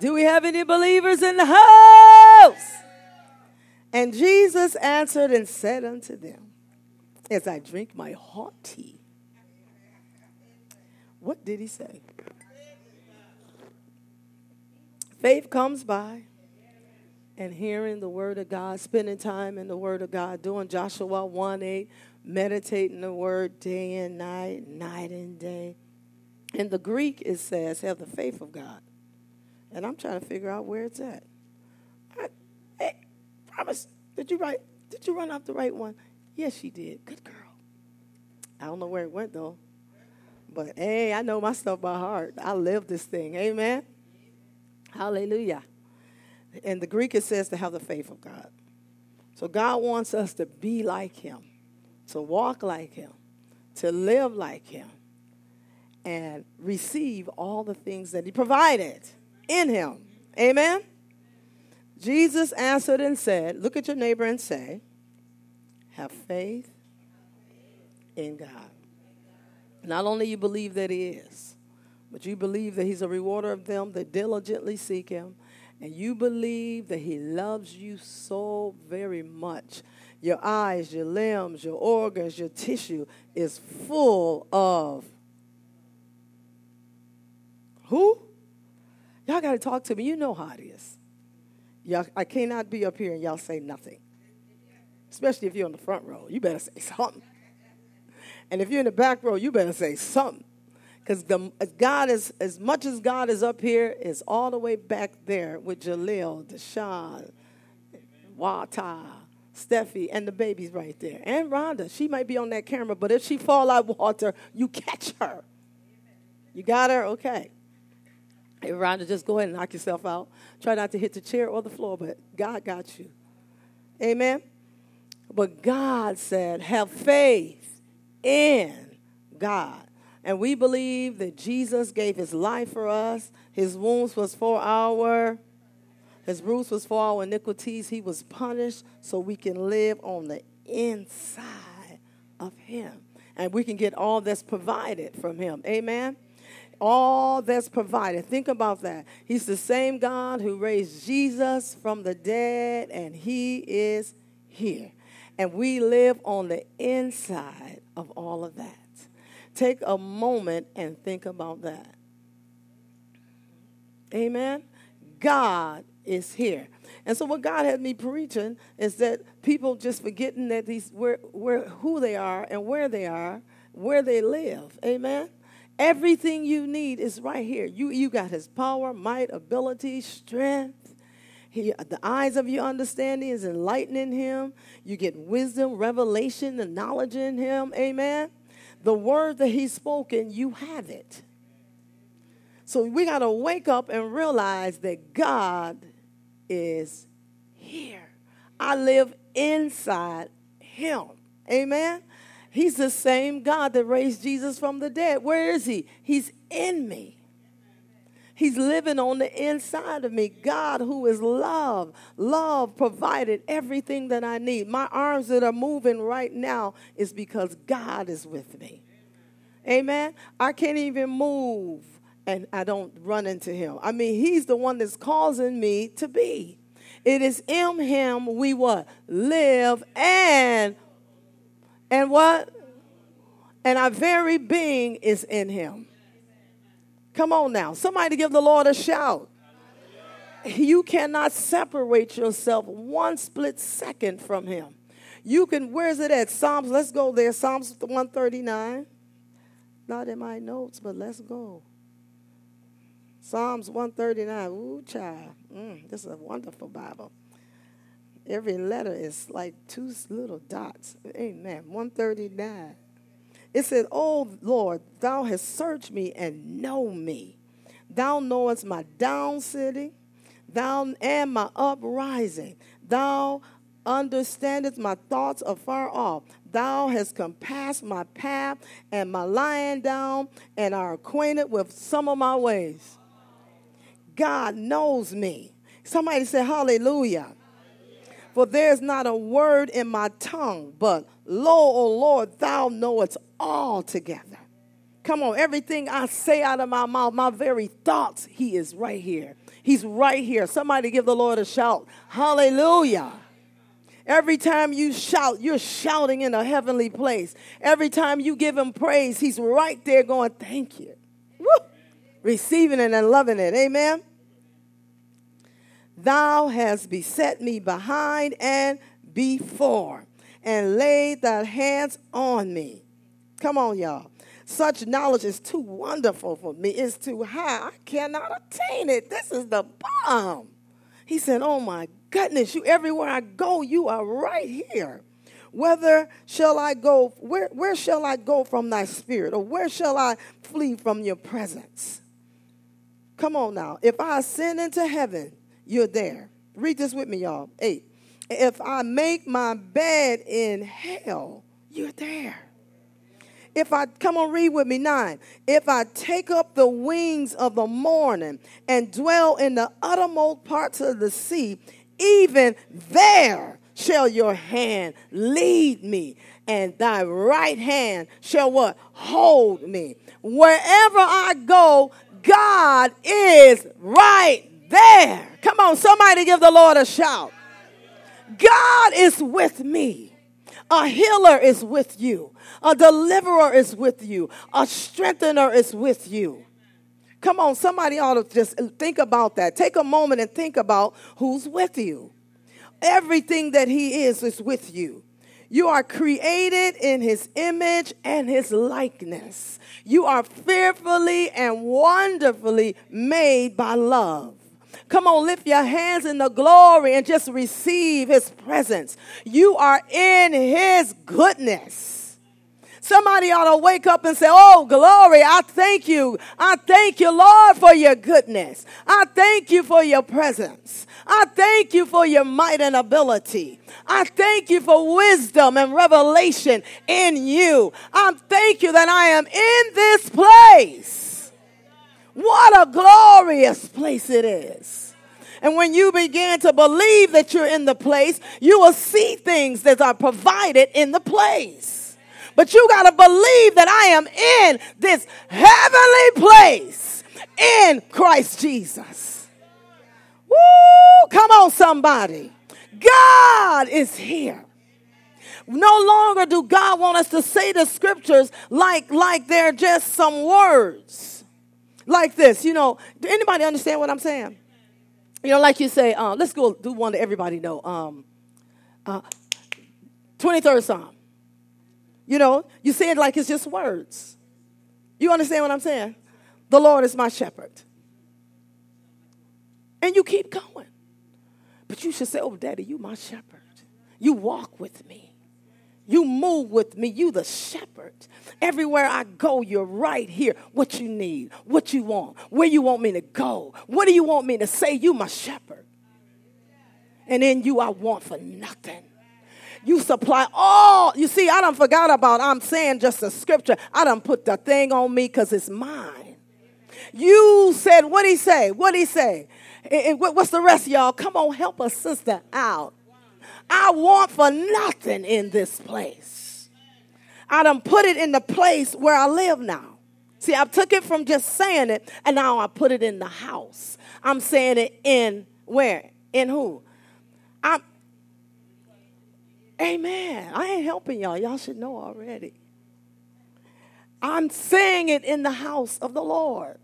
Do we have any believers in the house? And Jesus answered and said unto them, As I drink my hot tea, what did he say? Faith comes by and hearing the word of God, spending time in the word of God, doing Joshua 1 8, meditating the word day and night, night and day. In the Greek, it says, have the faith of God. And I'm trying to figure out where it's at. I, hey, promise, did you write? Did you run off the right one? Yes, she did. Good girl. I don't know where it went though. But hey, I know my stuff by heart. I live this thing. Amen. Hallelujah. In the Greek, it says to have the faith of God. So God wants us to be like Him, to walk like Him, to live like Him, and receive all the things that He provided in Him. Amen. Jesus answered and said, Look at your neighbor and say, Have faith in God. Not only you believe that He is, but you believe that He's a rewarder of them that diligently seek Him, and you believe that He loves you so very much. Your eyes, your limbs, your organs, your tissue is full of who? Y'all got to talk to me. You know how it is. Y'all, I cannot be up here and y'all say nothing. Especially if you're on the front row. You better say something. And if you're in the back row, you better say something. Because God is, as much as God is up here, is all the way back there with Jaleel, Deshaun, Wata, Steffi, and the baby's right there. And Rhonda, she might be on that camera, but if she fall out water, you catch her. You got her? Okay. Hey, Rhonda, just go ahead and knock yourself out. Try not to hit the chair or the floor, but God got you. Amen. But God said, have faith in God. And we believe that Jesus gave his life for us. His wounds was for our his bruise was for our iniquities. He was punished so we can live on the inside of him. And we can get all that's provided from him. Amen all that's provided. Think about that. He's the same God who raised Jesus from the dead, and He is here. And we live on the inside of all of that. Take a moment and think about that. Amen. God is here. And so what God had me preaching is that people just forgetting that these where where who they are and where they are, where they live. Amen. Everything you need is right here. You, you got his power, might, ability, strength. He, the eyes of your understanding is enlightening him. You get wisdom, revelation, and knowledge in him. Amen. The word that he's spoken, you have it. So we got to wake up and realize that God is here. I live inside him. Amen. He's the same God that raised Jesus from the dead. Where is he? He's in me. He's living on the inside of me. God, who is love, love provided everything that I need. My arms that are moving right now is because God is with me. Amen. I can't even move and I don't run into him. I mean, he's the one that's causing me to be. It is in him we what? Live and and what? And our very being is in him. Come on now. Somebody give the Lord a shout. You cannot separate yourself one split second from him. You can, where's it at? Psalms, let's go there. Psalms 139. Not in my notes, but let's go. Psalms 139. Ooh, child. Mm, this is a wonderful Bible. Every letter is like two little dots. Amen. 139. It said, Oh Lord, thou hast searched me and know me. Thou knowest my down sitting, thou and my uprising. Thou understandest my thoughts afar off. Thou hast compassed my path and my lying down, and are acquainted with some of my ways. God knows me. Somebody say, Hallelujah. For there's not a word in my tongue, but lo, O Lord, thou knowest all together. Come on, everything I say out of my mouth, my very thoughts, He is right here. He's right here. Somebody give the Lord a shout. Hallelujah. Every time you shout, you're shouting in a heavenly place. Every time you give him praise, he's right there going, Thank you. Woo! Receiving it and loving it. Amen. Thou hast beset me behind and before, and laid thy hands on me. Come on, y'all. Such knowledge is too wonderful for me. It's too high. I cannot attain it. This is the bomb. He said, Oh my goodness, you everywhere I go, you are right here. Whether shall I go, where, where shall I go from thy spirit? Or where shall I flee from your presence? Come on now. If I ascend into heaven, you're there. Read this with me, y'all. Eight. If I make my bed in hell, you're there. If I, come on, read with me, nine. If I take up the wings of the morning and dwell in the uttermost parts of the sea, even there shall your hand lead me, and thy right hand shall what? Hold me. Wherever I go, God is right there. Come on, somebody give the Lord a shout. God is with me. A healer is with you. A deliverer is with you. A strengthener is with you. Come on, somebody ought to just think about that. Take a moment and think about who's with you. Everything that He is is with you. You are created in His image and His likeness. You are fearfully and wonderfully made by love. Come on, lift your hands in the glory and just receive His presence. You are in His goodness. Somebody ought to wake up and say, Oh, glory, I thank you. I thank you, Lord, for your goodness. I thank you for your presence. I thank you for your might and ability. I thank you for wisdom and revelation in you. I thank you that I am in this place. What a glorious place it is. And when you begin to believe that you're in the place, you will see things that are provided in the place. But you got to believe that I am in this heavenly place in Christ Jesus. Woo! Come on, somebody. God is here. No longer do God want us to say the scriptures like, like they're just some words. Like this, you know. Do anybody understand what I'm saying? You know, like you say, uh, let's go do one that everybody know. Um, uh, 23rd Psalm. You know, you say it like it's just words. You understand what I'm saying? The Lord is my shepherd. And you keep going. But you should say, Oh, Daddy, you my shepherd. You walk with me. You move with me. You the shepherd. Everywhere I go, you're right here. What you need, what you want, where you want me to go. What do you want me to say? You my shepherd. And in you I want for nothing. You supply all. You see, I don't forgot about I'm saying just a scripture. I don't put the thing on me because it's mine. You said, what he say? What he say? And what's the rest, y'all? Come on, help a sister out. I want for nothing in this place. I done put it in the place where I live now. See, I took it from just saying it, and now I put it in the house. I'm saying it in where? In who? I'm Amen. I ain't helping y'all. Y'all should know already. I'm saying it in the house of the Lord.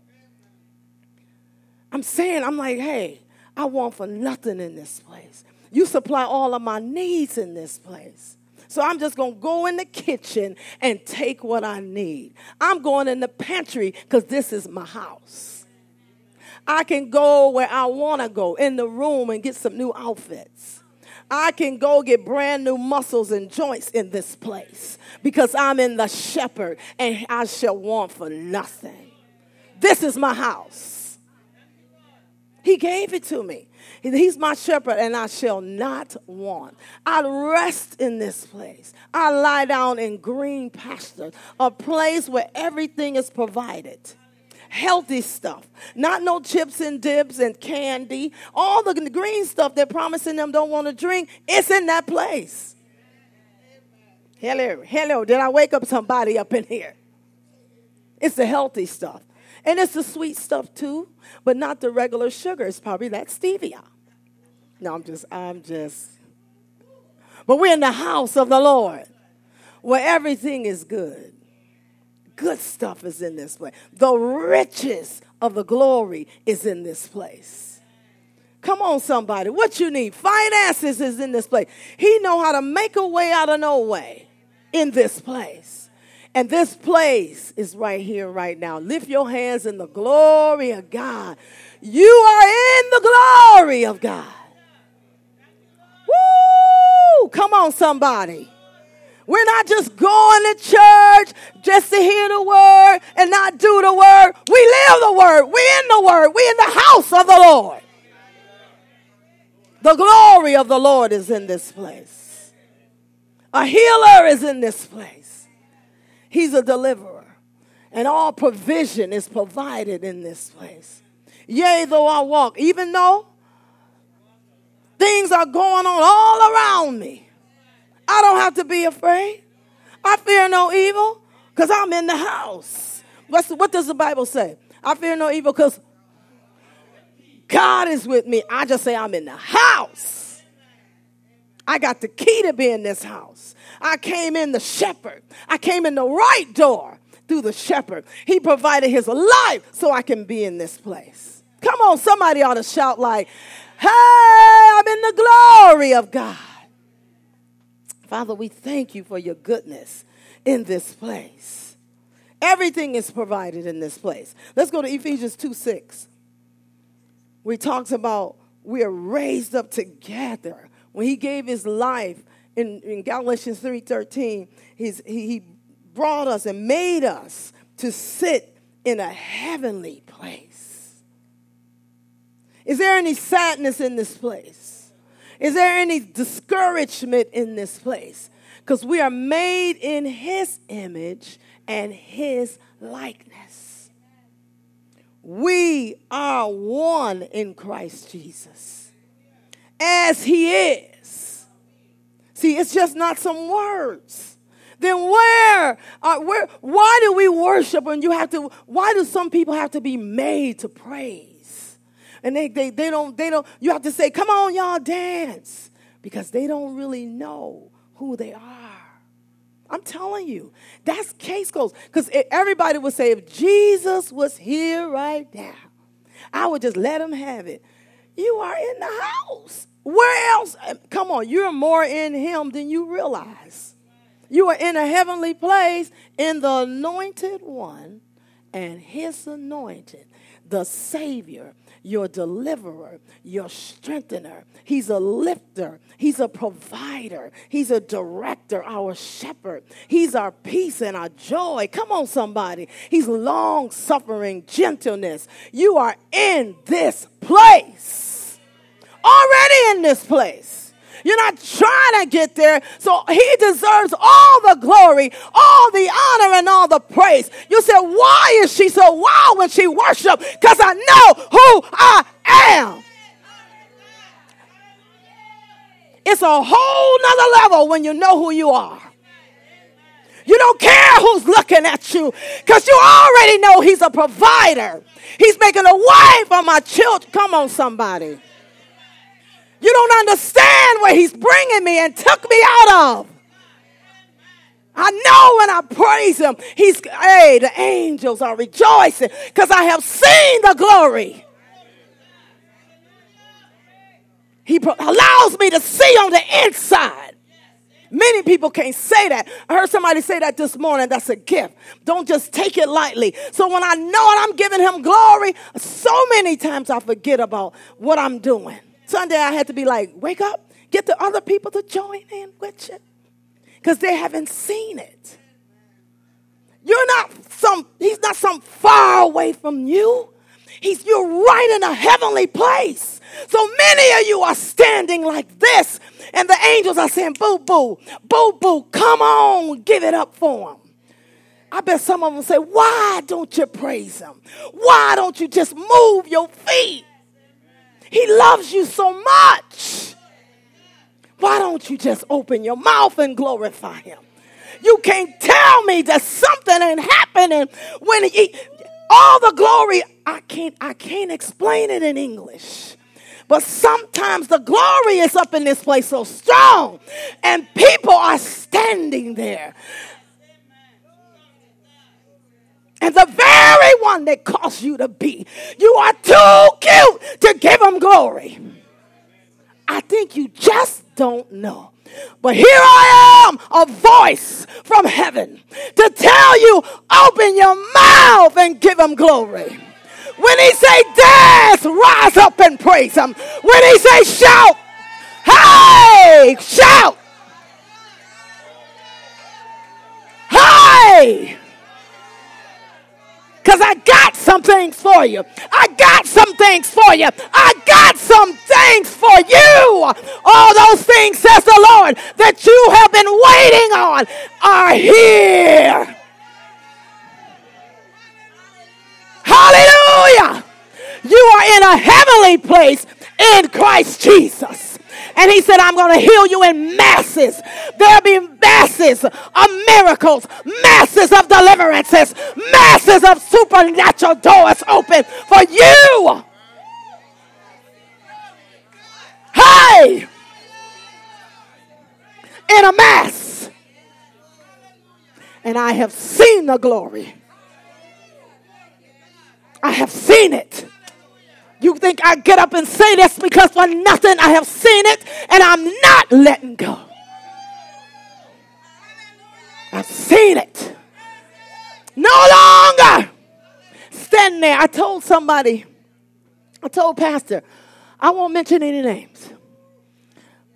I'm saying, I'm like, hey, I want for nothing in this place. You supply all of my needs in this place. So I'm just going to go in the kitchen and take what I need. I'm going in the pantry because this is my house. I can go where I want to go in the room and get some new outfits. I can go get brand new muscles and joints in this place because I'm in the shepherd and I shall want for nothing. This is my house. He gave it to me. He's my shepherd, and I shall not want. I rest in this place. I lie down in green pastures, a place where everything is provided healthy stuff, not no chips and dips and candy. All the green stuff they're promising them don't want to drink, it's in that place. Hello, hello. Did I wake up somebody up in here? It's the healthy stuff. And it's the sweet stuff too, but not the regular sugar. It's probably that stevia. No, I'm just, I'm just. But we're in the house of the Lord where everything is good. Good stuff is in this place. The riches of the glory is in this place. Come on, somebody. What you need? Finances is in this place. He know how to make a way out of no way in this place. And this place is right here, right now. Lift your hands in the glory of God. You are in the glory of God. Woo! Come on, somebody. We're not just going to church just to hear the word and not do the word. We live the word. We're in the word. We're in the house of the Lord. The glory of the Lord is in this place. A healer is in this place. He's a deliverer. And all provision is provided in this place. Yea, though I walk, even though things are going on all around me. I don't have to be afraid. I fear no evil because I'm in the house. What's, what does the Bible say? I fear no evil because God is with me. I just say I'm in the house. I got the key to be in this house. I came in the shepherd. I came in the right door through the shepherd. He provided his life so I can be in this place. Come on, somebody ought to shout like, hey, I'm in the glory of God. Father, we thank you for your goodness in this place. Everything is provided in this place. Let's go to Ephesians 2 6. We talks about we are raised up together. When he gave his life in, in Galatians 3:13, he's, he, he brought us and made us to sit in a heavenly place. Is there any sadness in this place? Is there any discouragement in this place? Because we are made in His image and His likeness. We are one in Christ Jesus as He is. It's just not some words. Then where, where, why do we worship when you have to, why do some people have to be made to praise? and they, they, they don't, they don't, you have to say, come on, y'all, dance. Because they don't really know who they are. I'm telling you, that's case goes. Because everybody would say, if Jesus was here right now, I would just let him have it. You are in the house. Where else? Come on, you're more in him than you realize. You are in a heavenly place in the anointed one and his anointed, the Savior your deliverer, your strengthener. He's a lifter, He's a provider, He's a director, our shepherd. He's our peace and our joy. Come on, somebody. He's long suffering, gentleness. You are in this place, already in this place. You're not trying to get there. So he deserves all the glory, all the honor, and all the praise. You said, why is she so wild when she worship? Because I know who I am. It's a whole nother level when you know who you are. You don't care who's looking at you because you already know he's a provider. He's making a way for my children. Come on, somebody. You don't understand where He's bringing me and took me out of. I know when I praise Him, He's, hey, the angels are rejoicing because I have seen the glory. He allows me to see on the inside. Many people can't say that. I heard somebody say that this morning. That's a gift. Don't just take it lightly. So when I know it, I'm giving him glory, so many times I forget about what I'm doing. Sunday I had to be like, wake up, get the other people to join in with you. Because they haven't seen it. You're not some, he's not some far away from you. He's you're right in a heavenly place. So many of you are standing like this, and the angels are saying, Boo, boo, boo, boo, come on, give it up for him. I bet some of them say, Why don't you praise him? Why don't you just move your feet? He loves you so much. Why don't you just open your mouth and glorify Him? You can't tell me that something ain't happening when he, all the glory. I can't. I can't explain it in English. But sometimes the glory is up in this place so strong, and people are standing there. And the very one that caused you to be, you are too cute to give him glory. I think you just don't know. But here I am, a voice from heaven to tell you, open your mouth and give him glory. When he say dance, rise up and praise him. When he say shout, hey, shout. Hey! Because I got some things for you. I got some things for you. I got some things for you. All those things, says the Lord, that you have been waiting on are here. Hallelujah. You are in a heavenly place in Christ Jesus. And he said, I'm going to heal you in masses. There'll be masses of miracles, masses of deliverances, masses of supernatural doors open for you. Hey! In a mass. And I have seen the glory. I have seen it. You think I get up and say this because for nothing I have seen it and I'm not letting go. I've seen it. No longer stand there. I told somebody, I told Pastor, I won't mention any names.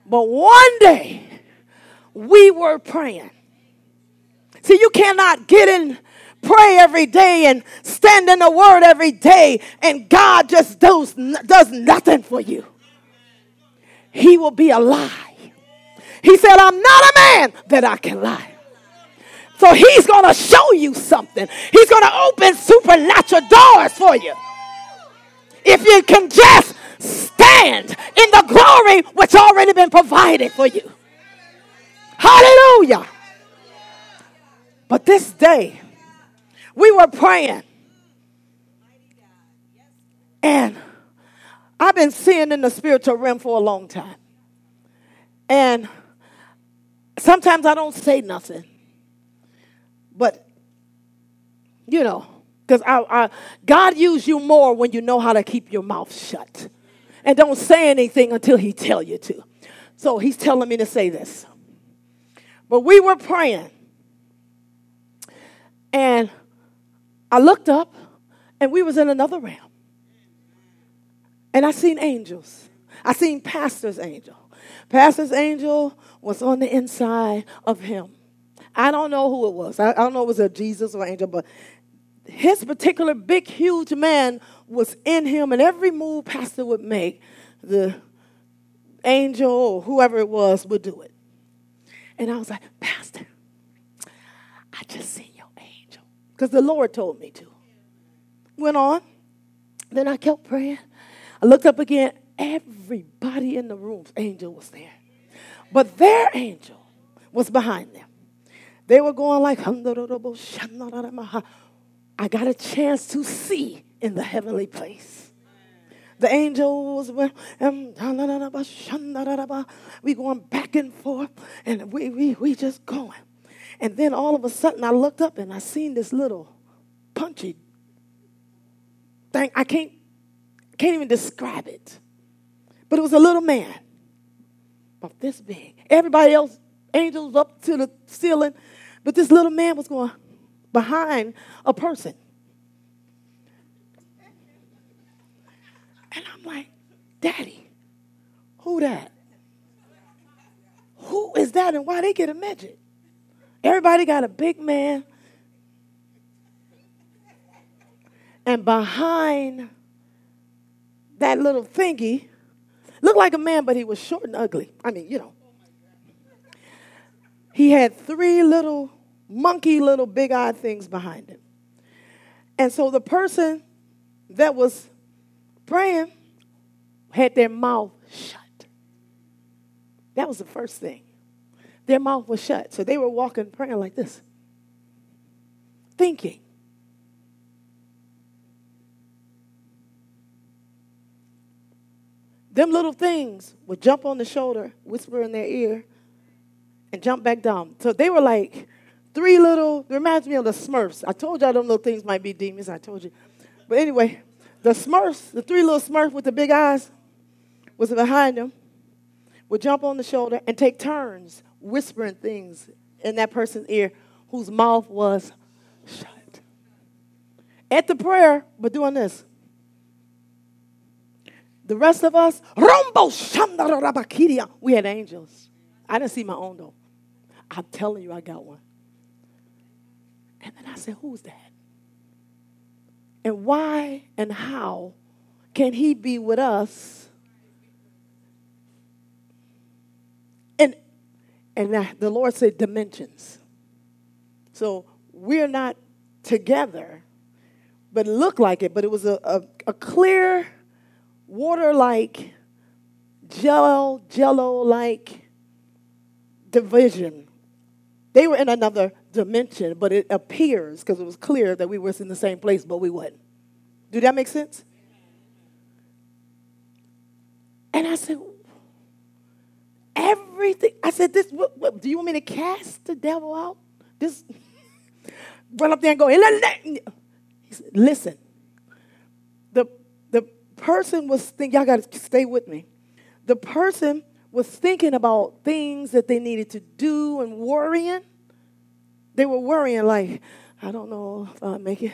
But one day we were praying. See, you cannot get in pray every day and stand in the word every day and God just does, does nothing for you, he will be a lie. He said, I'm not a man that I can lie. So he's going to show you something. He's going to open supernatural doors for you. If you can just stand in the glory which already been provided for you. Hallelujah. But this day, we were praying. And I've been seeing in the spiritual realm for a long time. And sometimes I don't say nothing. But, you know, because I, I, God use you more when you know how to keep your mouth shut. And don't say anything until he tell you to. So he's telling me to say this. But we were praying. And I looked up and we was in another realm. And I seen angels. I seen pastor's angel. Pastor's angel was on the inside of him. I don't know who it was. I, I don't know it was a Jesus or angel, but his particular big, huge man was in him, and every move pastor would make, the angel or whoever it was would do it. And I was like, Pastor, I just seen because the Lord told me to. Went on. Then I kept praying. I looked up again. Everybody in the room's angel was there. But their angel was behind them. They were going like, I got a chance to see in the heavenly place. The angels um, we going back and forth, and we, we, we just going. And then all of a sudden I looked up and I seen this little punchy thing. I can't, can't even describe it. But it was a little man about this big. Everybody else, angels up to the ceiling, but this little man was going behind a person. And I'm like, Daddy, who that? Who is that and why they get a midget? Everybody got a big man. And behind that little thingy, looked like a man, but he was short and ugly. I mean, you know. He had three little monkey little big eyed things behind him. And so the person that was praying had their mouth shut. That was the first thing. Their mouth was shut. So they were walking, praying like this, thinking. Them little things would jump on the shoulder, whisper in their ear, and jump back down. So they were like three little, reminds me of the Smurfs. I told y'all them little things might be demons, I told you. But anyway, the Smurfs, the three little Smurfs with the big eyes, was behind them, would jump on the shoulder and take turns whispering things in that person's ear whose mouth was shut. At the prayer, but doing this. The rest of us, we had angels. I didn't see my own though. I'm telling you, I got one. And then I said, Who's that? And why and how can he be with us? And and the Lord said dimensions. So we're not together, but it looked like it, but it was a, a, a clear water like, jello, jello like division. They were in another dimension, but it appears because it was clear that we were in the same place, but we wasn't. Do that make sense? And I said, everything. I said, this. What, what, do you want me to cast the devil out? This. run up there and go. Said, listen. The the person was thinking, y'all got to stay with me. The person was thinking about things that they needed to do and worrying. They were worrying, like, I don't know if I'll make it.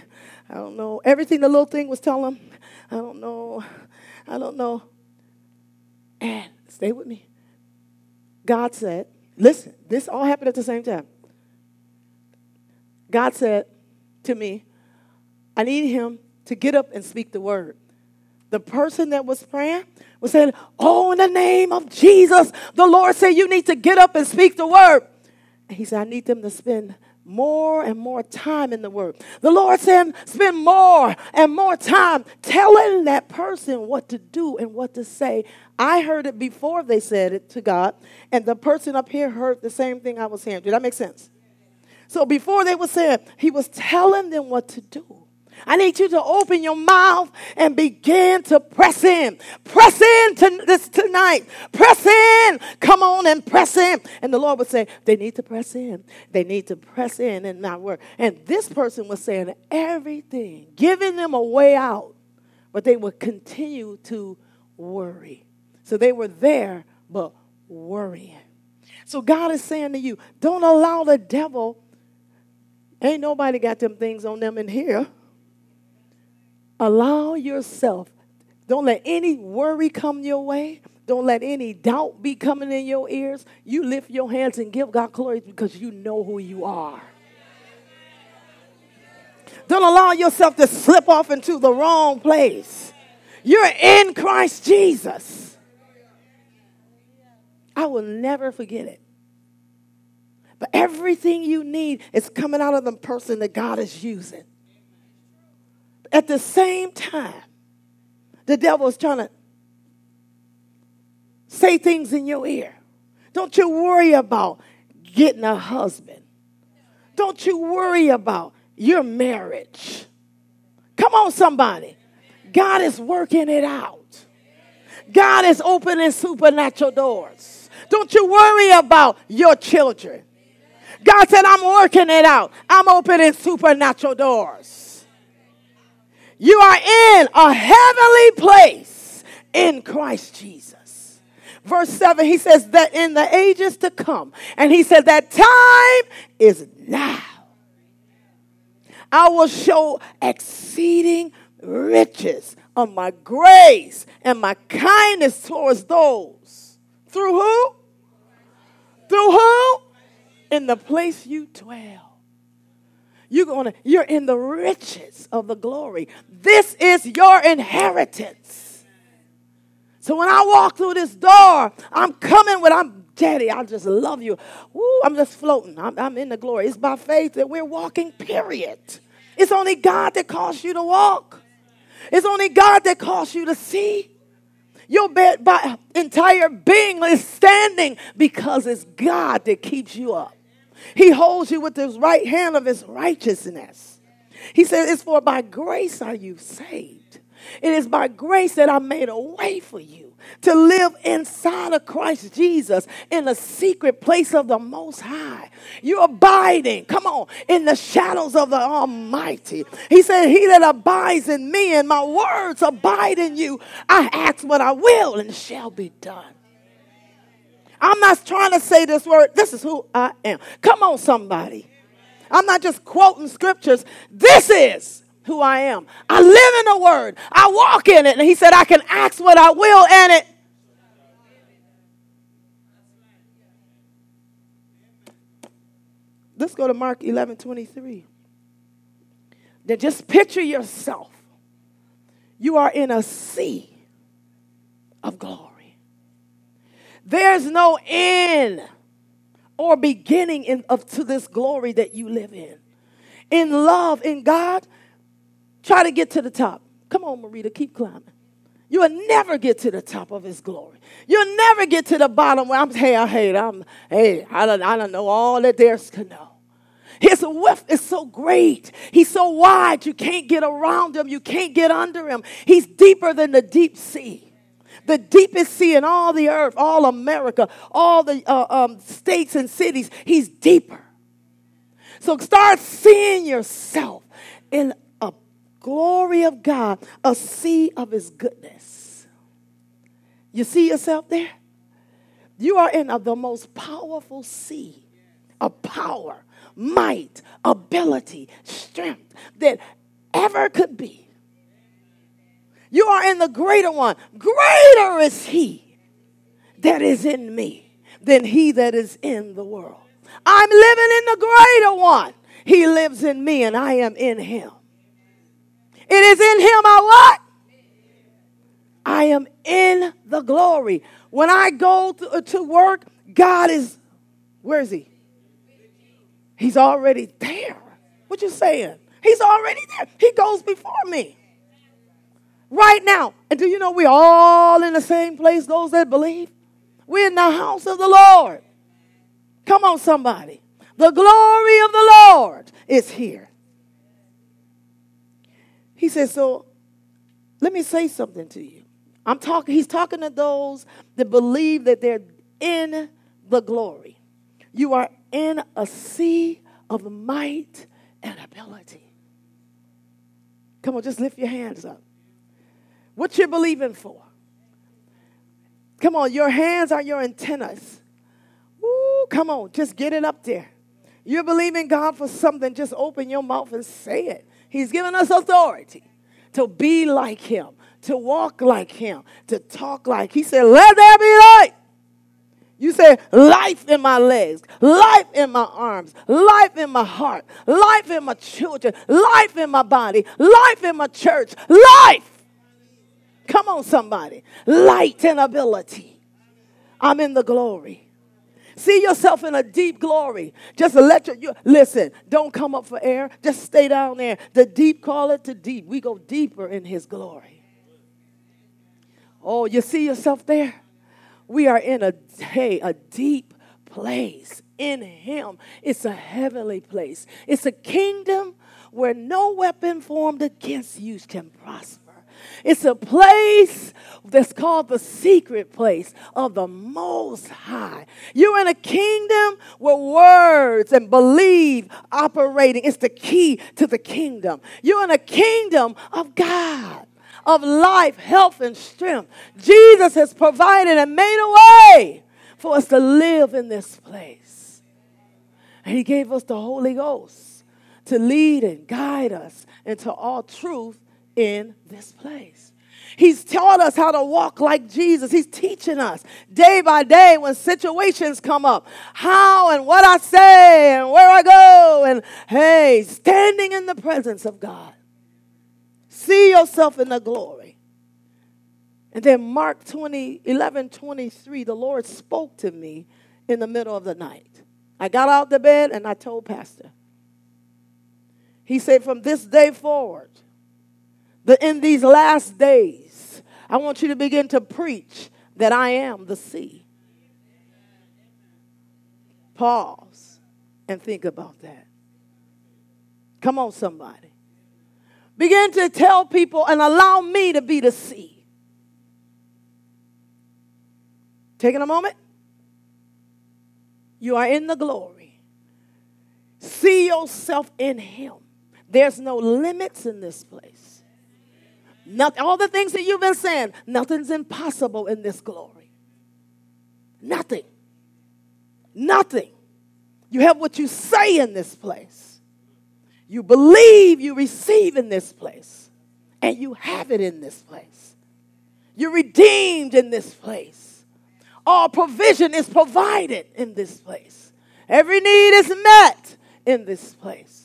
I don't know. Everything the little thing was telling them, I don't know. I don't know. And stay with me. God said, listen, this all happened at the same time. God said to me, I need him to get up and speak the word the person that was praying was saying, Oh, in the name of Jesus, the Lord said, You need to get up and speak the word. And he said, I need them to spend more and more time in the word. The Lord said, Spend more and more time telling that person what to do and what to say. I heard it before they said it to God, and the person up here heard the same thing I was hearing. Did that make sense? So before they were saying, He was telling them what to do. I need you to open your mouth and begin to press in. Press in to this tonight. Press in. Come on and press in. And the Lord would say, they need to press in. They need to press in and not work. And this person was saying everything, giving them a way out, but they would continue to worry. So they were there, but worrying. So God is saying to you, don't allow the devil. Ain't nobody got them things on them in here. Allow yourself. Don't let any worry come your way. Don't let any doubt be coming in your ears. You lift your hands and give God glory because you know who you are. Don't allow yourself to slip off into the wrong place. You're in Christ Jesus. I will never forget it. But everything you need is coming out of the person that God is using. At the same time, the devil is trying to say things in your ear. Don't you worry about getting a husband. Don't you worry about your marriage. Come on, somebody. God is working it out. God is opening supernatural doors. Don't you worry about your children. God said, I'm working it out. I'm opening supernatural doors. You are in a heavenly place in Christ Jesus. Verse 7, he says that in the ages to come, and he said that time is now. I will show exceeding riches of my grace and my kindness towards those. Through who? Through who? In the place you dwell. You're going to you're in the riches of the glory. This is your inheritance. So when I walk through this door, I'm coming with I'm Daddy, I just love you. Woo, I'm just floating. I'm, I'm in the glory. It's by faith that we're walking, period. It's only God that calls you to walk. It's only God that calls you to see. Your entire being is standing because it's God that keeps you up. He holds you with his right hand of his righteousness. He said, It's for by grace are you saved. It is by grace that I made a way for you to live inside of Christ Jesus in the secret place of the Most High. You're abiding, come on, in the shadows of the Almighty. He said, He that abides in me and my words abide in you, I ask what I will and shall be done. I'm not trying to say this word. This is who I am. Come on, somebody. I'm not just quoting scriptures. This is who I am. I live in the word. I walk in it. And he said, I can ask what I will and it. Let's go to Mark 11 23. Then just picture yourself. You are in a sea of glory. There's no end or beginning in, of, to this glory that you live in. In love, in God, Try to get to the top. Come on, Marita, keep climbing. You'll never get to the top of his glory. You'll never get to the bottom where I'm, hey, I hate, I'm, hey, I don't, I don't know all that there's to know. His width is so great. He's so wide, you can't get around him. You can't get under him. He's deeper than the deep sea. The deepest sea in all the earth, all America, all the uh, um, states and cities. He's deeper. So start seeing yourself in a glory of God, a sea of his goodness. You see yourself there? You are in a, the most powerful sea of power, might, ability, strength that ever could be. You are in the greater one. Greater is he that is in me than he that is in the world. I'm living in the greater one. He lives in me and I am in him. It is in him I what? I am in the glory. When I go to, uh, to work, God is, where is he? He's already there. What you saying? He's already there. He goes before me. Right now. And do you know we're all in the same place, those that believe? We're in the house of the Lord. Come on, somebody. The glory of the Lord is here. He says, So let me say something to you. I'm talking, he's talking to those that believe that they're in the glory. You are in a sea of might and ability. Come on, just lift your hands up. What you believing for? Come on, your hands are your antennas. Woo, come on, just get it up there. You're believing God for something, just open your mouth and say it. He's given us authority to be like him, to walk like him, to talk like. He said, "Let there be light." You say, life in my legs, life in my arms, life in my heart, life in my children, life in my body, life in my church, life. Come on, somebody. Light and ability. I'm in the glory. See yourself in a deep glory. Just let your, you, listen, don't come up for air. Just stay down there. The deep call it to deep. We go deeper in his glory. Oh, you see yourself there? We are in a, hey, a deep place in him. It's a heavenly place. It's a kingdom where no weapon formed against you can prosper. It's a place that's called the secret place of the Most High. You're in a kingdom where words and believe operating. It's the key to the kingdom. You're in a kingdom of God of life, health, and strength. Jesus has provided and made a way for us to live in this place. And He gave us the Holy Ghost to lead and guide us into all truth in this place. He's taught us how to walk like Jesus. He's teaching us day by day when situations come up, how and what I say and where I go. And hey, standing in the presence of God. See yourself in the glory. And then Mark 20, 11, 23, the Lord spoke to me in the middle of the night. I got out the bed and I told Pastor. He said, from this day forward, that in these last days, I want you to begin to preach that I am the sea. Pause and think about that. Come on, somebody. Begin to tell people and allow me to be the sea. Taking a moment. You are in the glory. See yourself in Him. There's no limits in this place. Not, all the things that you've been saying, nothing's impossible in this glory. Nothing. Nothing. You have what you say in this place. You believe you receive in this place. And you have it in this place. You're redeemed in this place. All provision is provided in this place. Every need is met in this place.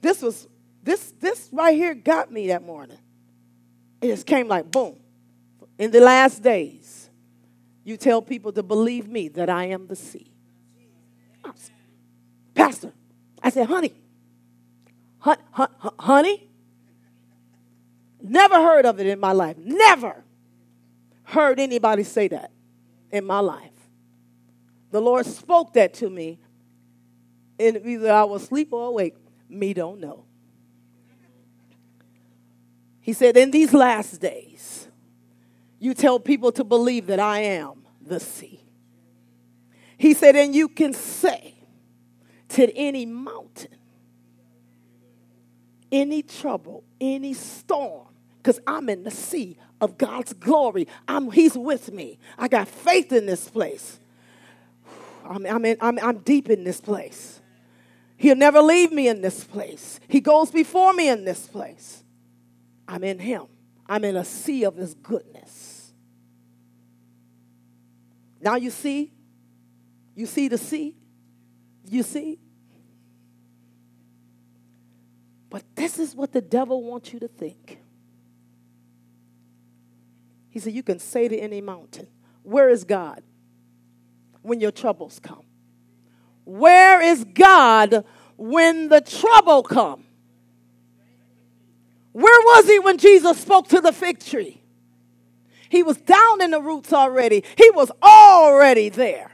This was this this right here got me that morning. It just came like boom. In the last days, you tell people to believe me that I am the sea. Pastor, I said, honey, hun, hun, honey, never heard of it in my life. Never heard anybody say that in my life. The Lord spoke that to me, and either I was asleep or awake. Me don't know. He said, In these last days, you tell people to believe that I am the sea. He said, And you can say to any mountain, any trouble, any storm, because I'm in the sea of God's glory. I'm, he's with me. I got faith in this place. I'm, I'm, in, I'm, I'm deep in this place. He'll never leave me in this place. He goes before me in this place. I'm in Him. I'm in a sea of His goodness. Now you see, you see the sea. You see? But this is what the devil wants you to think. He said, You can say to any mountain, Where is God when your troubles come? Where is God when the trouble come? Where was he when Jesus spoke to the fig tree? He was down in the roots already. He was already there.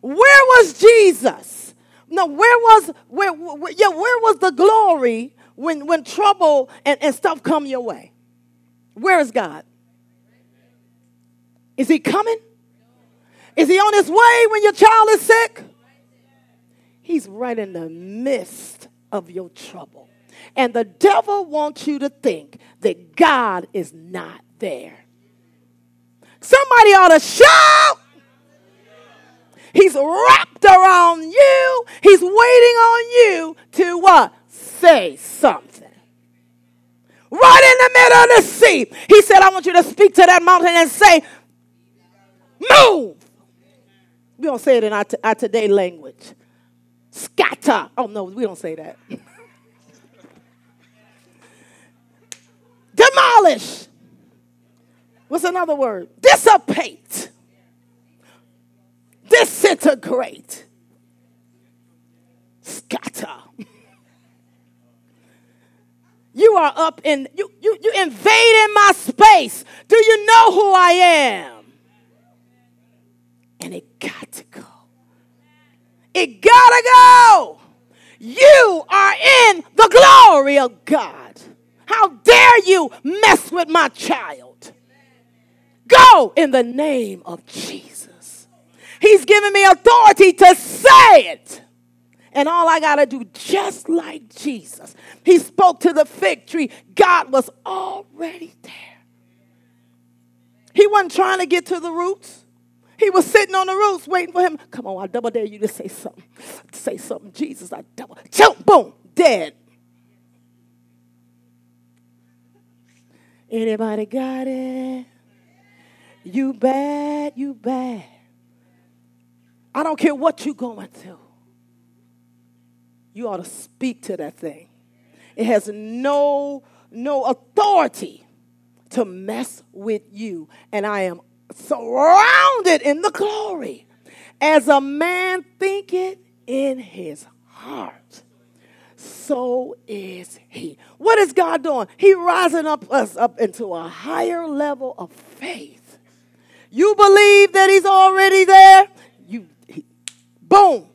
Where was Jesus? No, where was where, where yeah, where was the glory when when trouble and, and stuff come your way? Where is God? Is he coming? Is he on his way when your child is sick? He's right in the midst of your trouble. And the devil wants you to think that God is not there. Somebody ought to shout. He's wrapped around you. He's waiting on you to what? Say something. Right in the middle of the sea. He said, I want you to speak to that mountain and say, Move. We don't say it in our, t- our today language. Scatter. Oh, no, we don't say that. Demolish. What's another word? Dissipate. Disintegrate. Scatter. You are up in, you, you, you invading my space. Do you know who I am? and it got to go. It gotta go. You are in the glory of God. How dare you mess with my child? Go in the name of Jesus. He's given me authority to say it. And all I got to do, just like Jesus, he spoke to the fig tree. God was already there. He wasn't trying to get to the roots. He was sitting on the roof waiting for him. Come on, I double dare you to say something. Say something. Jesus, I double. Choke, boom, dead. Anybody got it? You bad, you bad. I don't care what you're going through. You ought to speak to that thing. It has no no authority to mess with you. And I am surrounded in the glory, as a man thinketh in his heart. So is he. What is God doing? He rising up us up into a higher level of faith. You believe that he's already there? You he, boom.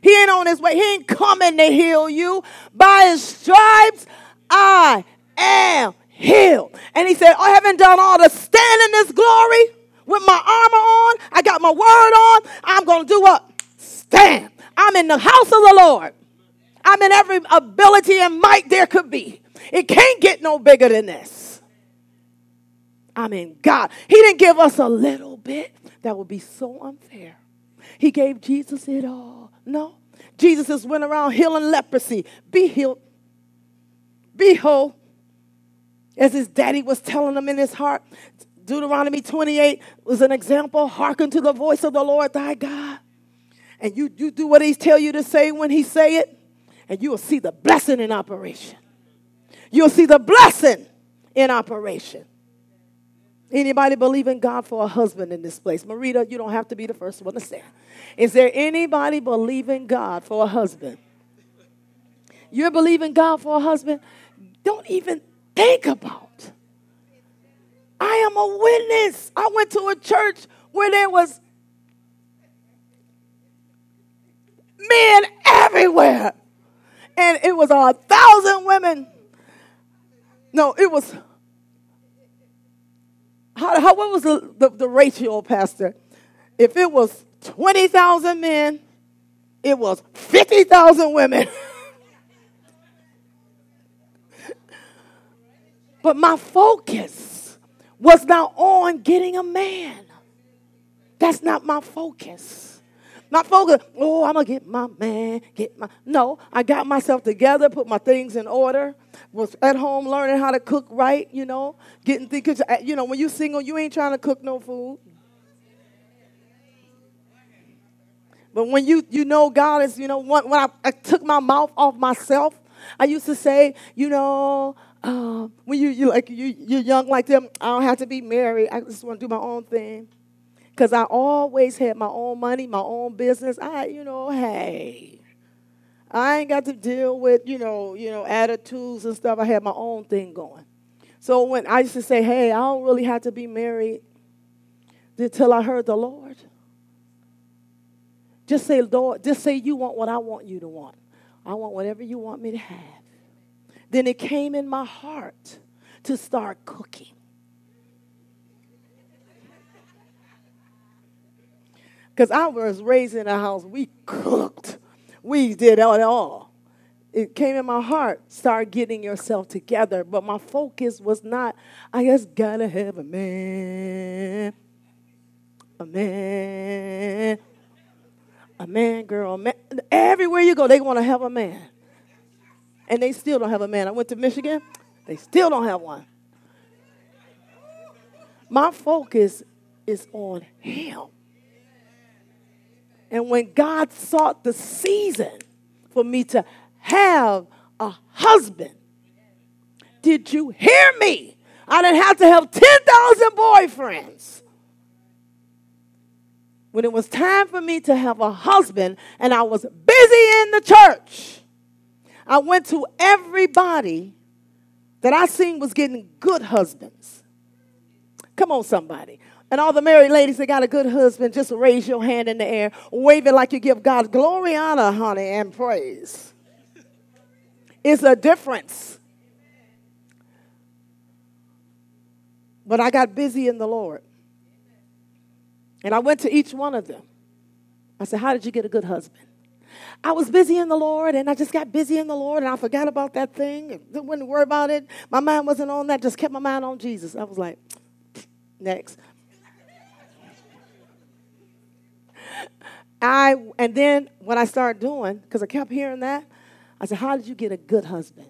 He ain't on his way. He ain't coming to heal you. By his stripes, I am healed. And he said, I haven't done all to stand in this glory with my armor on. I got my word on. I'm going to do what? Stand. I'm in the house of the Lord. I'm in every ability and might there could be. It can't get no bigger than this. I'm in God. He didn't give us a little bit. That would be so unfair. He gave Jesus it all. No. Jesus just went around healing leprosy. Be healed. Be whole. As his daddy was telling him in his heart. Deuteronomy 28 was an example. Hearken to the voice of the Lord thy God. And you, you do what he tell you to say when he say it and you will see the blessing in operation. You'll see the blessing in operation. Anybody believe in God for a husband in this place? Marita, you don't have to be the first one to say. Is there anybody believing God for a husband? You're believing God for a husband? Don't even think about. I am a witness. I went to a church where there was men everywhere and it was a thousand women. No, it was. How, how what was the, the, the ratio, Pastor? If it was 20,000 men, it was 50,000 women. but my focus was not on getting a man. That's not my focus. Not focus, oh, I'm going to get my man, get my. No, I got myself together, put my things in order, was at home learning how to cook right, you know, getting things. Uh, you know, when you're single, you ain't trying to cook no food. But when you, you know God is, you know, when, when I, I took my mouth off myself, I used to say, you know, uh, when you, you like you, you're young like them, I don't have to be married. I just want to do my own thing because I always had my own money, my own business. I, you know, hey, I ain't got to deal with, you know, you know, attitudes and stuff. I had my own thing going. So when I used to say, hey, I don't really have to be married until I heard the Lord. Just say, Lord, just say you want what I want you to want. I want whatever you want me to have. Then it came in my heart to start cooking. Because I was raised in a house, we cooked. We did it all. It came in my heart, start getting yourself together. But my focus was not, I just gotta have a man. A man. A man, girl, a man. Everywhere you go, they want to have a man. And they still don't have a man. I went to Michigan, they still don't have one. My focus is on him. And when God sought the season for me to have a husband, did you hear me? I didn't have to have 10,000 boyfriends. When it was time for me to have a husband and I was busy in the church, I went to everybody that I seen was getting good husbands. Come on, somebody. And all the married ladies that got a good husband, just raise your hand in the air, wave it like you give God glory, honor, honey, and praise. It's a difference. But I got busy in the Lord. And I went to each one of them. I said, How did you get a good husband? I was busy in the Lord and I just got busy in the Lord and I forgot about that thing. Didn't worry about it. My mind wasn't on that, just kept my mind on Jesus. I was like, next. I and then what I started doing, because I kept hearing that, I said, How did you get a good husband?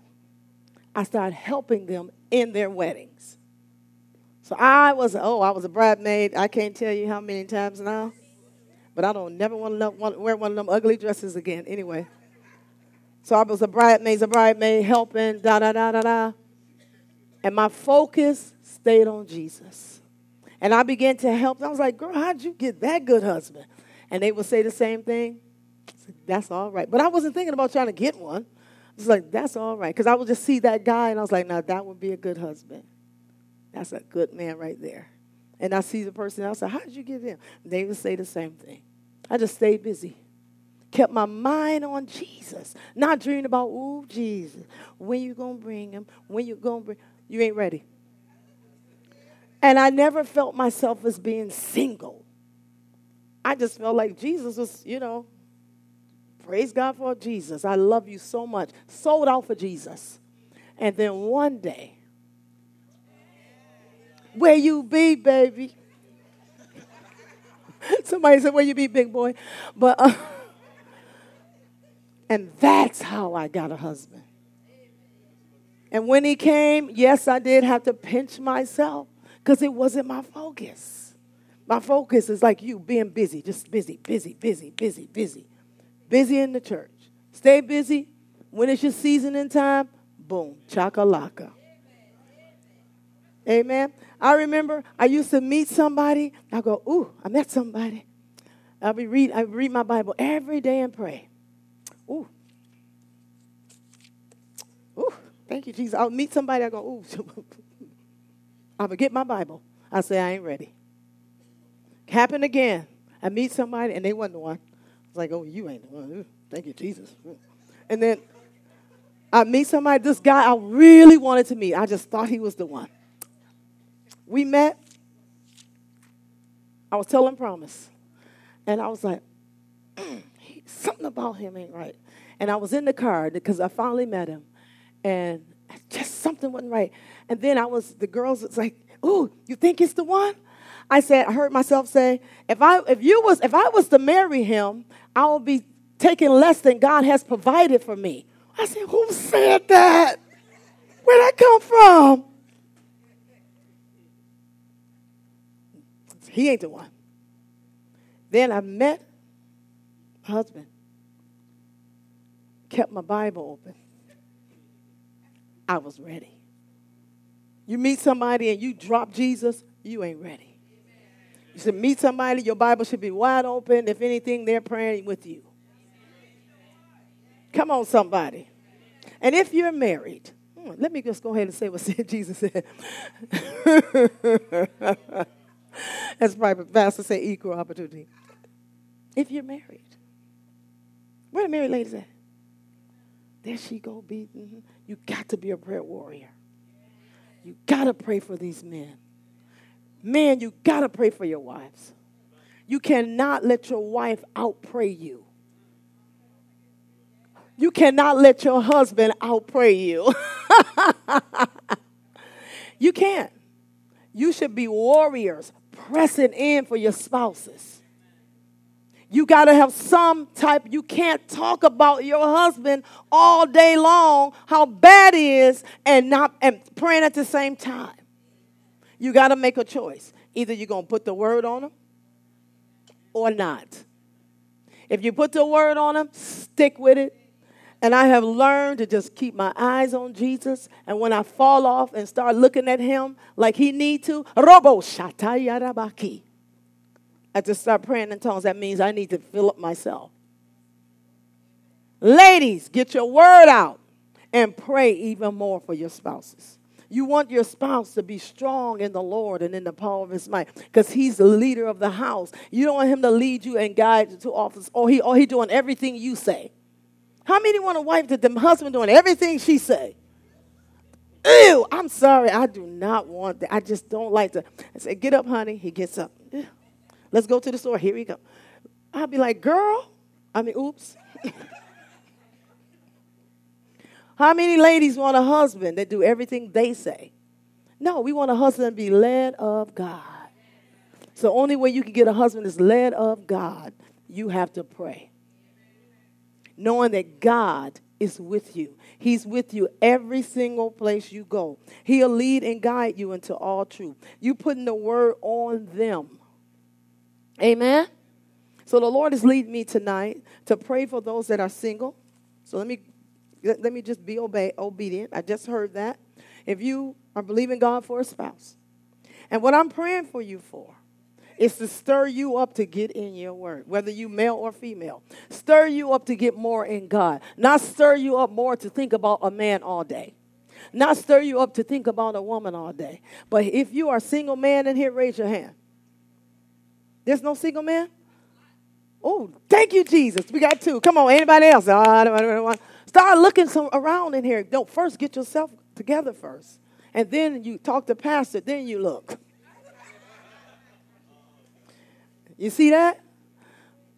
I started helping them in their weddings. So I was, oh, I was a bridesmaid. I can't tell you how many times now. But I don't never want to wear one of them ugly dresses again. Anyway. So I was a bridesmaid, a bridesmaid, helping, da da da da da. And my focus stayed on Jesus. And I began to help. I was like, girl, how'd you get that good husband? And they would say the same thing, that's all right. But I wasn't thinking about trying to get one. was like, that's all right. Because I would just see that guy and I was like, now that would be a good husband. That's a good man right there. And I see the person else, how did you get him? They would say the same thing. I just stayed busy. Kept my mind on Jesus. Not dreaming about, ooh, Jesus. When you gonna bring him? When you gonna bring you ain't ready. And I never felt myself as being single. I just felt like Jesus was, you know, praise God for Jesus. I love you so much. Sold out for Jesus. And then one day, where you be, baby? Somebody said, where you be, big boy? But, uh, and that's how I got a husband. And when he came, yes, I did have to pinch myself because it wasn't my focus. My focus is like you being busy, just busy, busy, busy, busy, busy. Busy in the church. Stay busy. When it's your season and time, boom, chakalaka. Amen. I remember I used to meet somebody. I go, ooh, I met somebody. I'll be read, I read my Bible every day and pray. Ooh. Ooh, thank you, Jesus. I'll meet somebody, I go, ooh. I'll forget my Bible. I say, I ain't ready. Happen again. I meet somebody and they wasn't the one. I was like, oh, you ain't the one. Thank you, Jesus. And then I meet somebody, this guy I really wanted to meet. I just thought he was the one. We met. I was telling promise. And I was like, something about him ain't right. And I was in the car because I finally met him. And just something wasn't right. And then I was, the girls was like, ooh, you think it's the one? I said, I heard myself say, if I if you was if I was to marry him, I would be taking less than God has provided for me. I said, who said that? Where'd that come from? He ain't the one. Then I met my husband, kept my Bible open. I was ready. You meet somebody and you drop Jesus, you ain't ready. You should meet somebody, your Bible should be wide open. If anything, they're praying with you. Come on, somebody. And if you're married, hmm, let me just go ahead and say what Jesus said. As private pastor say, equal opportunity. If you're married, where the married ladies at? There she go, be. Mm-hmm. You got to be a prayer warrior. You got to pray for these men. Man, you got to pray for your wives. You cannot let your wife outpray you. You cannot let your husband outpray you. you can't. You should be warriors pressing in for your spouses. You got to have some type, you can't talk about your husband all day long, how bad he is, and not and praying at the same time. You got to make a choice. Either you're going to put the word on them or not. If you put the word on them, stick with it. And I have learned to just keep my eyes on Jesus. And when I fall off and start looking at him like he need to, robo shatayarabaki. I just start praying in tongues. That means I need to fill up myself. Ladies, get your word out and pray even more for your spouses. You want your spouse to be strong in the Lord and in the power of his might because he's the leader of the house. You don't want him to lead you and guide you to office or he, or he doing everything you say. How many want a wife that the husband doing everything she say? Ew, I'm sorry. I do not want that. I just don't like to. I say, get up, honey. He gets up. Let's go to the store. Here we go. I'll be like, girl. I mean, oops. How many ladies want a husband that do everything they say? No, we want a husband be led of God. So only way you can get a husband is led of God. You have to pray. Knowing that God is with you. He's with you every single place you go. He'll lead and guide you into all truth. You putting the word on them. Amen. So the Lord is leading me tonight to pray for those that are single. So let me let me just be obey, obedient. I just heard that. If you are believing God for a spouse, and what I'm praying for you for is to stir you up to get in your word, whether you male or female. Stir you up to get more in God, not stir you up more to think about a man all day. Not stir you up to think about a woman all day. But if you are a single man in here, raise your hand. There's no single man? Oh, thank you, Jesus. We got two. Come on, anybody else? Start looking some around in here. Don't first get yourself together first. And then you talk to pastor, then you look. You see that?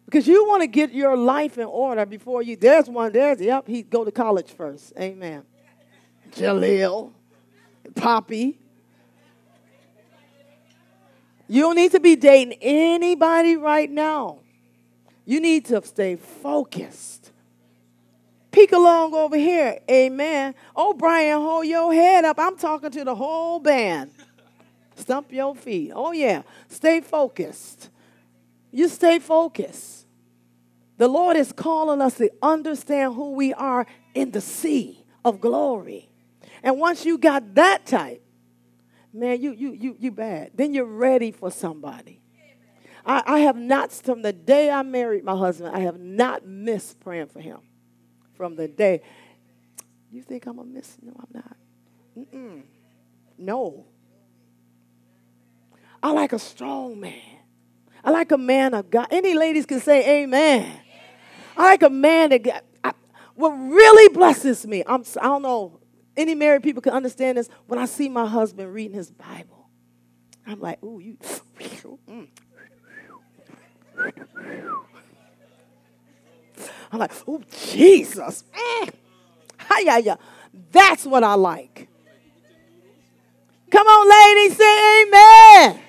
Because you want to get your life in order before you. There's one, there's, yep, he go to college first. Amen. Jaleel, Poppy. You don't need to be dating anybody right now. You need to stay focused. Peek along over here. Amen. Oh, Brian, hold your head up. I'm talking to the whole band. Stump your feet. Oh, yeah. Stay focused. You stay focused. The Lord is calling us to understand who we are in the sea of glory. And once you got that type, man, you you you you bad. Then you're ready for somebody. I, I have not from the day I married my husband, I have not missed praying for him. From the day. You think I'm a miss? No, I'm not. Mm-mm. No. I like a strong man. I like a man of God. Any ladies can say amen. I like a man that got, I, what really blesses me. I'm, I don't know any married people can understand this. When I see my husband reading his Bible, I'm like, ooh, you. Mm. I'm like, oh, Jesus. Mm. Hi, yeah. That's what I like. Come on, ladies, say amen.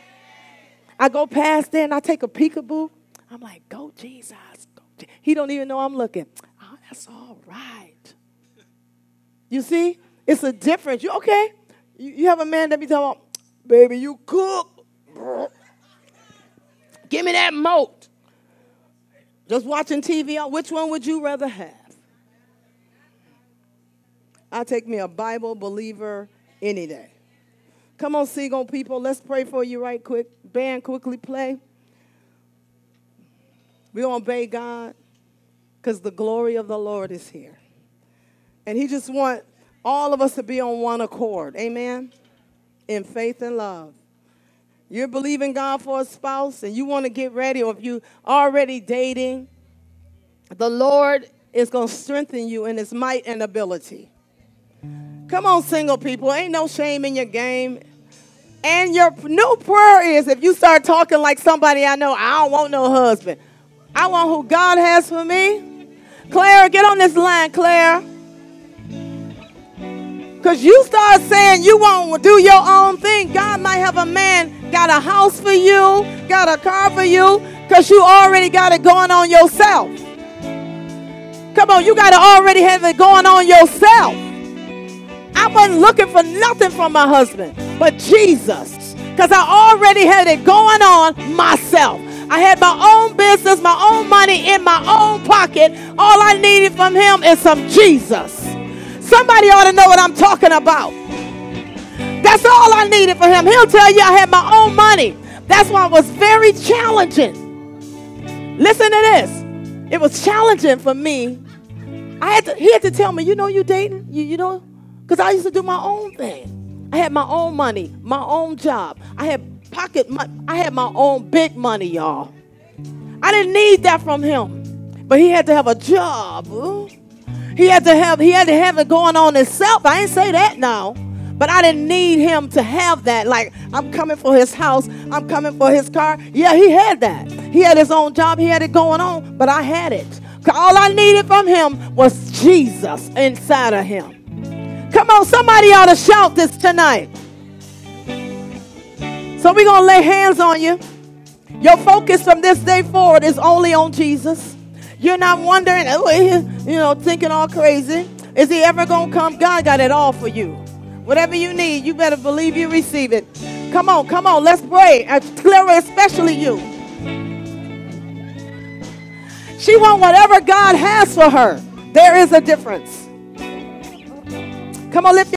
I go past there and I take a peekaboo. I'm like, go Jesus. Go. He don't even know I'm looking. Oh, that's all right. You see? It's a difference. You okay? You, you have a man that be talking about, baby, you cook. Give me that moat. Just watching TV, which one would you rather have? i take me a Bible believer any day. Come on, Seagull people, let's pray for you right quick. Band, quickly play. We obey God because the glory of the Lord is here. And he just want all of us to be on one accord. Amen. In faith and love. You're believing God for a spouse and you want to get ready, or if you already dating, the Lord is going to strengthen you in his might and ability. Come on, single people. Ain't no shame in your game. And your new prayer is if you start talking like somebody I know, I don't want no husband. I want who God has for me. Claire, get on this line, Claire. Because you start saying you won't do your own thing. God might have a man got a house for you, got a car for you, because you already got it going on yourself. Come on, you got to already have it going on yourself. I wasn't looking for nothing from my husband but Jesus. Because I already had it going on myself. I had my own business, my own money in my own pocket. All I needed from him is some Jesus. Somebody ought to know what I'm talking about. That's all I needed for him. He'll tell you I had my own money. That's why it was very challenging. Listen to this. It was challenging for me. I had to, he had to tell me, you know, you dating, you, you know, because I used to do my own thing. I had my own money, my own job. I had pocket money. I had my own big money, y'all. I didn't need that from him, but he had to have a job. Ooh. He had to have he had to have it going on himself. I ain't say that now. But I didn't need him to have that. Like, I'm coming for his house, I'm coming for his car. Yeah, he had that. He had his own job, he had it going on, but I had it. All I needed from him was Jesus inside of him. Come on, somebody ought to shout this tonight. So we're going to lay hands on you. Your focus from this day forward is only on Jesus. You're not wondering, oh, you know, thinking all crazy. Is he ever going to come? God got it all for you. Whatever you need, you better believe you receive it. Come on, come on, let's pray. Uh, Clara, especially you. She want whatever God has for her. There is a difference. Come on, lift